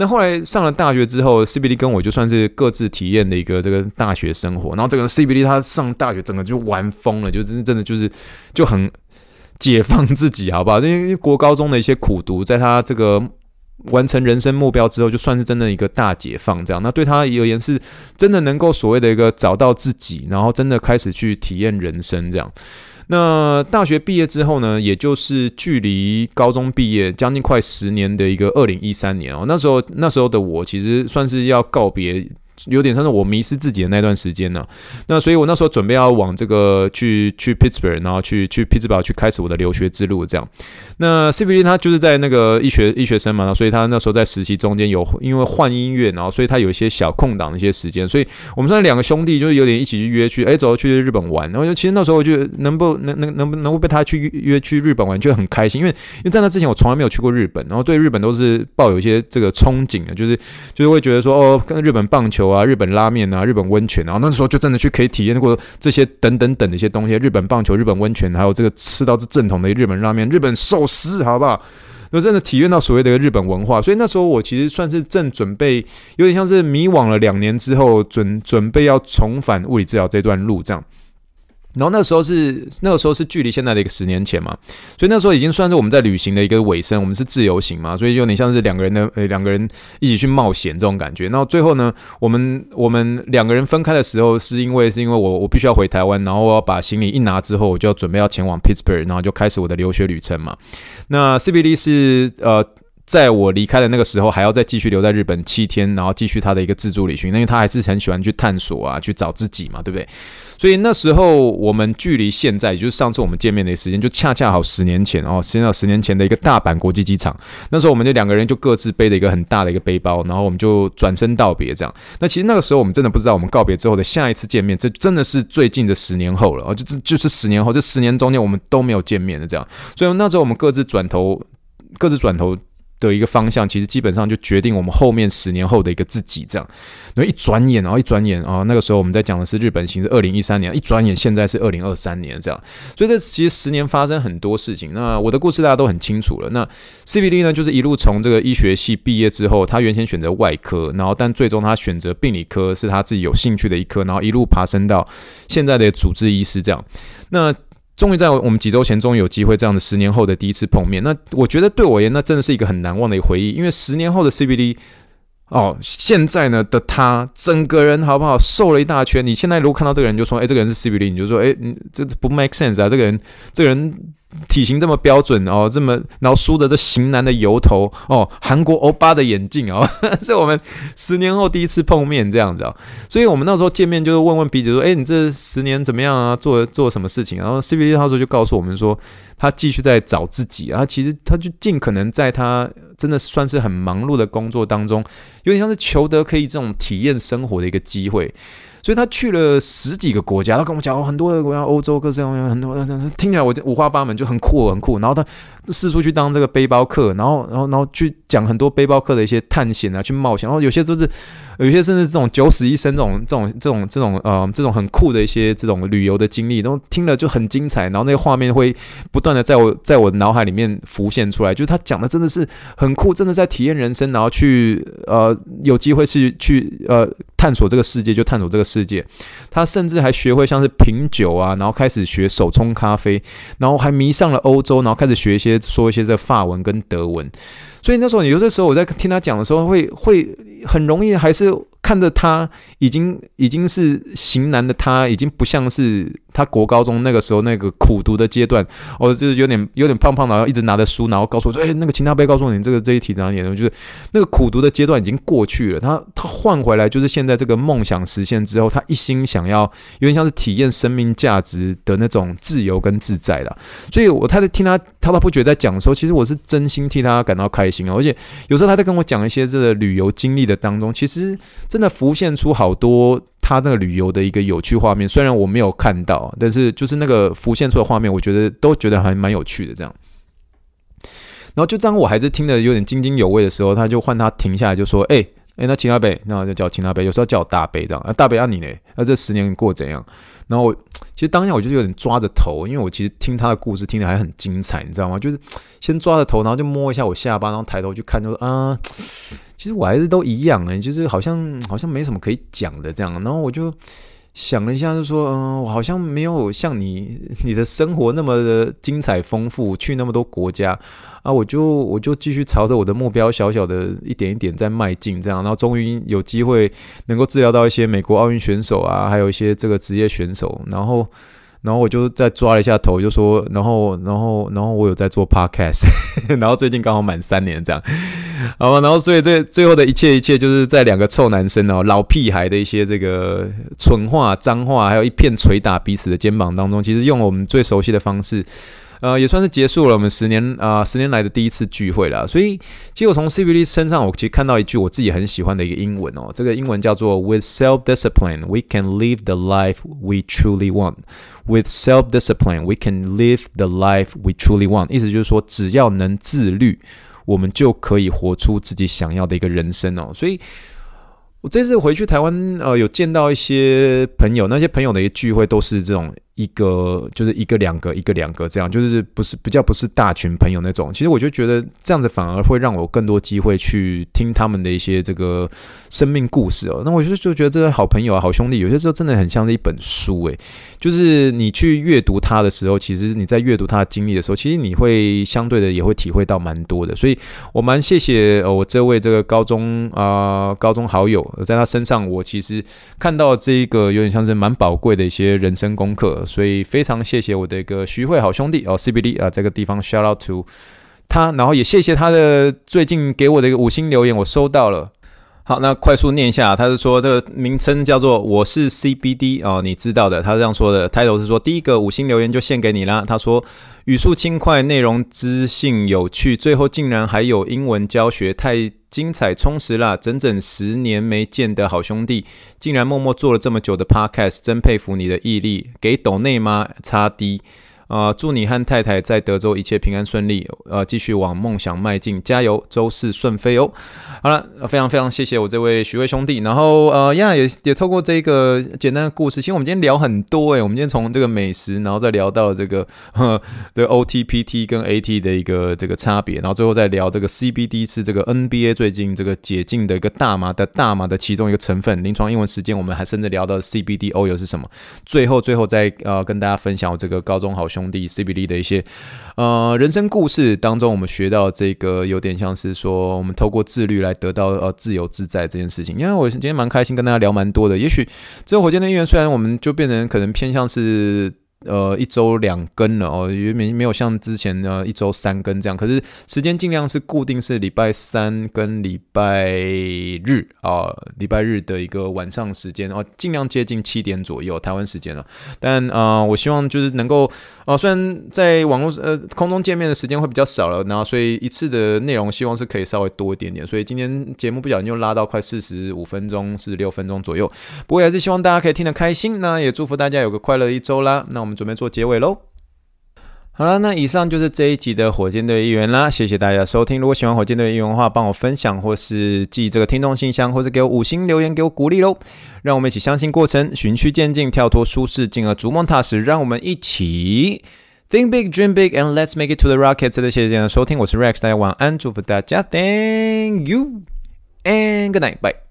那后来上了大学之后，CBD 跟我就算是各自体验的一个这个大学生活。然后这个 CBD 他上大学整个就玩疯了，就真真的就是就很解放自己，好不好？因为国高中的一些苦读，在他这个完成人生目标之后，就算是真的一个大解放。这样，那对他而言是真的能够所谓的一个找到自己，然后真的开始去体验人生这样。那大学毕业之后呢，也就是距离高中毕业将近快十年的一个二零一三年哦，那时候那时候的我其实算是要告别。有点像是我迷失自己的那段时间呢、那所以我那时候准备要往这个去去 Pittsburgh，然后去去匹兹堡去开始我的留学之路这样。那 CBD 他就是在那个医学医学生嘛，所以他那时候在实习中间有因为换音乐，然后所以他有一些小空档的一些时间，所以我们算两个兄弟就是有点一起去约去，哎，走去日本玩。然后就其实那时候我就能不能能能不能够被他去约去日本玩，就很开心，因为因为在那之前我从来没有去过日本，然后对日本都是抱有一些这个憧憬的，就是就是会觉得说哦，跟日本棒球。啊，日本拉面啊，日本温泉啊，那时候就真的去可以体验过这些等等等的一些东西，日本棒球、日本温泉，还有这个吃到这正统的日本拉面、日本寿司，好不好？那真的体验到所谓的日本文化。所以那时候我其实算是正准备，有点像是迷惘了两年之后，准准备要重返物理治疗这段路这样。然后那时候是那个时候是距离现在的一个十年前嘛，所以那时候已经算是我们在旅行的一个尾声。我们是自由行嘛，所以有点像是两个人的呃两个人一起去冒险这种感觉。然后最后呢，我们我们两个人分开的时候，是因为是因为我我必须要回台湾，然后我要把行李一拿之后，我就要准备要前往 Pittsburgh，然后就开始我的留学旅程嘛。那 CBD 是呃。在我离开的那个时候，还要再继续留在日本七天，然后继续他的一个自助旅行，因为他还是很喜欢去探索啊，去找自己嘛，对不对？所以那时候我们距离现在，也就是上次我们见面的时间，就恰恰好十年前哦，现在十年前的一个大阪国际机场，那时候我们就两个人就各自背着一个很大的一个背包，然后我们就转身道别，这样。那其实那个时候我们真的不知道，我们告别之后的下一次见面，这真的是最近的十年后了哦，就这就是十年后，这十年中间我们都没有见面的这样。所以那时候我们各自转头，各自转头。的一个方向，其实基本上就决定我们后面十年后的一个自己，这样。那一转眼，然后一转眼啊，那个时候我们在讲的是日本行，是二零一三年，一转眼现在是二零二三年，这样。所以这其实十年发生很多事情。那我的故事大家都很清楚了。那 CBD 呢，就是一路从这个医学系毕业之后，他原先选择外科，然后但最终他选择病理科，是他自己有兴趣的一科，然后一路爬升到现在的主治医师，这样。那终于在我们几周前，终于有机会这样的十年后的第一次碰面。那我觉得对我而言，那真的是一个很难忘的一个回忆。因为十年后的 CBD，哦，现在呢的他，整个人好不好，瘦了一大圈。你现在如果看到这个人，就说：“哎，这个人是 CBD。”你就说：“哎，你这不 make sense 啊，这个人，这个人。”体型这么标准哦，这么然后梳的这型男的油头哦，韩国欧巴的眼镜哦，是我们十年后第一次碰面这样子哦，所以我们那时候见面就是问问彼此说，哎，你这十年怎么样啊？做做什么事情？然后 CBD 他说就告诉我们说，他继续在找自己啊，其实他就尽可能在他真的算是很忙碌的工作当中，有点像是求得可以这种体验生活的一个机会。所以他去了十几个国家，他跟我讲很多的国家，欧洲各式各样很多，听起来我就五花八门，就很酷很酷。然后他四处去当这个背包客，然后然后然后去讲很多背包客的一些探险啊，去冒险。然后有些都是，有些甚至这种九死一生这种这种这种这种呃这种很酷的一些这种旅游的经历，然后听了就很精彩。然后那个画面会不断的在我在我脑海里面浮现出来，就是他讲的真的是很酷，真的在体验人生，然后去呃有机会是去呃探索这个世界，就探索这个。世界，他甚至还学会像是品酒啊，然后开始学手冲咖啡，然后还迷上了欧洲，然后开始学一些说一些这法文跟德文。所以那时候，有些时候我在听他讲的时候，会会很容易还是。看着他已经已经是型男的他，已经不像是他国高中那个时候那个苦读的阶段，哦，就是有点有点胖胖的，然后一直拿着书，然后告诉我说：“哎，那个秦大杯告诉你这个这一题哪里？”我觉得那个苦读的阶段已经过去了，他他换回来就是现在这个梦想实现之后，他一心想要有点像是体验生命价值的那种自由跟自在的。所以我他在听他滔滔不绝在讲的时候，其实我是真心替他感到开心啊！而且有时候他在跟我讲一些这个旅游经历的当中，其实真。的浮现出好多他这个旅游的一个有趣画面，虽然我没有看到，但是就是那个浮现出的画面，我觉得都觉得还蛮有趣的。这样，然后就当我还是听得有点津津有味的时候，他就换他停下来，就说：“哎、哎、那秦大杯，那就叫秦大杯，有时候叫我大杯这样。啊，大杯啊你呢？那、这十年过怎样？”然后其实当下我就有点抓着头，因为我其实听他的故事听的还很精彩，你知道吗？就是先抓着头，然后就摸一下我下巴，然后抬头去看，就说啊，其实我还是都一样诶，就是好像好像没什么可以讲的这样。然后我就想了一下，就说嗯，我好像没有像你 你的生活那么的精彩丰富，去那么多国家。啊，我就我就继续朝着我的目标，小小的一点一点在迈进，这样，然后终于有机会能够治疗到一些美国奥运选手啊，还有一些这个职业选手，然后，然后我就再抓了一下头，就说，然后，然后，然后我有在做 podcast，然后最近刚好满三年，这样，好吧，然后所以这最后的一切一切，就是在两个臭男生哦，老屁孩的一些这个蠢话、脏话，还有一片捶打彼此的肩膀当中，其实用我们最熟悉的方式。呃，也算是结束了我们十年啊、十年来的第一次聚会了。所以，其实我从 CBD 身上，我其实看到一句我自己很喜欢的一个英文哦。这个英文叫做 “With self-discipline, we can live the life we truly want.” With self-discipline, we can live the life we truly want。意思就是说，只要能自律，我们就可以活出自己想要的一个人生哦。所以。我这次回去台湾，呃，有见到一些朋友，那些朋友的一个聚会都是这种一个就是一个两个一个两个这样，就是不是比较不是大群朋友那种。其实我就觉得这样子反而会让我更多机会去听他们的一些这个生命故事哦。那我就就觉得这个好朋友啊，好兄弟，有些时候真的很像是一本书诶，就是你去阅读他的时候，其实你在阅读他的经历的时候，其实你会相对的也会体会到蛮多的。所以我蛮谢谢呃我这位这个高中啊、高中好友，在他身上我其实看到这一个有点像是蛮宝贵的一些人生功课。所以非常谢谢我的一个徐汇好兄弟哦，CBD 啊，这个地方 shout out to 他，然后也谢谢他的最近给我的一个五星留言，我收到了。好，那快速念一下，他是说这个名称叫做我是 CBD 哦，你知道的，他是这样说的。title 是说第一个五星留言就献给你啦。他说语速轻快，内容知性有趣，最后竟然还有英文教学，太精彩充实啦！整整十年没见的好兄弟，竟然默默做了这么久的 podcast，真佩服你的毅力。给抖内吗？擦 D。啊、祝你和太太在德州一切平安顺利，呃，继续往梦想迈进，加油，周四顺飞哦。好了，非常非常谢谢我这位徐威兄弟，然后呃呀，也也透过这个简单的故事，其实我们今天聊很多诶，我们今天从这个美食，然后再聊到这个呵的 OTPT 跟 AT 的一个这个差别，然后最后再聊这个 CBD 是这个 NBA 最近这个解禁的一个大麻的大麻的其中一个成分。临床英文时间，我们还甚至聊到 CBD oil 是什么。最后最后再呃跟大家分享我这个高中好兄。兄弟 CBD 的一些呃人生故事当中，我们学到这个有点像是说，我们透过自律来得到呃自由自在这件事情。因为我今天蛮开心跟大家聊蛮多的，也许这火箭队议员虽然我们就变成可能偏向是。呃，一周两更了哦，因为没没有像之前呢一周三更这样，可是时间尽量是固定是礼拜三跟礼拜日啊，礼拜日的一个晚上时间哦，尽量接近七点左右台湾时间了。但啊、我希望就是能够啊、虽然在网络呃空中见面的时间会比较少了，然后所以一次的内容希望是可以稍微多一点点，所以今天节目不小心就拉到快四十五分钟，四十六分钟左右。不过还是希望大家可以听得开心，那也祝福大家有个快乐的一周啦。那我。我们准备做结尾喽。好了，那以上就是这一集的火箭队议员啦。谢谢大家收听。如果喜欢火箭队议员的话，帮我分享，或是寄这个听众信箱，或是给我五星留言，给我鼓励喽。让我们一起相信过程，循序渐进，跳脱舒适，进而逐梦踏实。让我们一起 think big, dream big, and let's make it to the rocket。谢谢大家收听，我是 Rex，大家晚安，祝福大家，Thank you and good night，bye。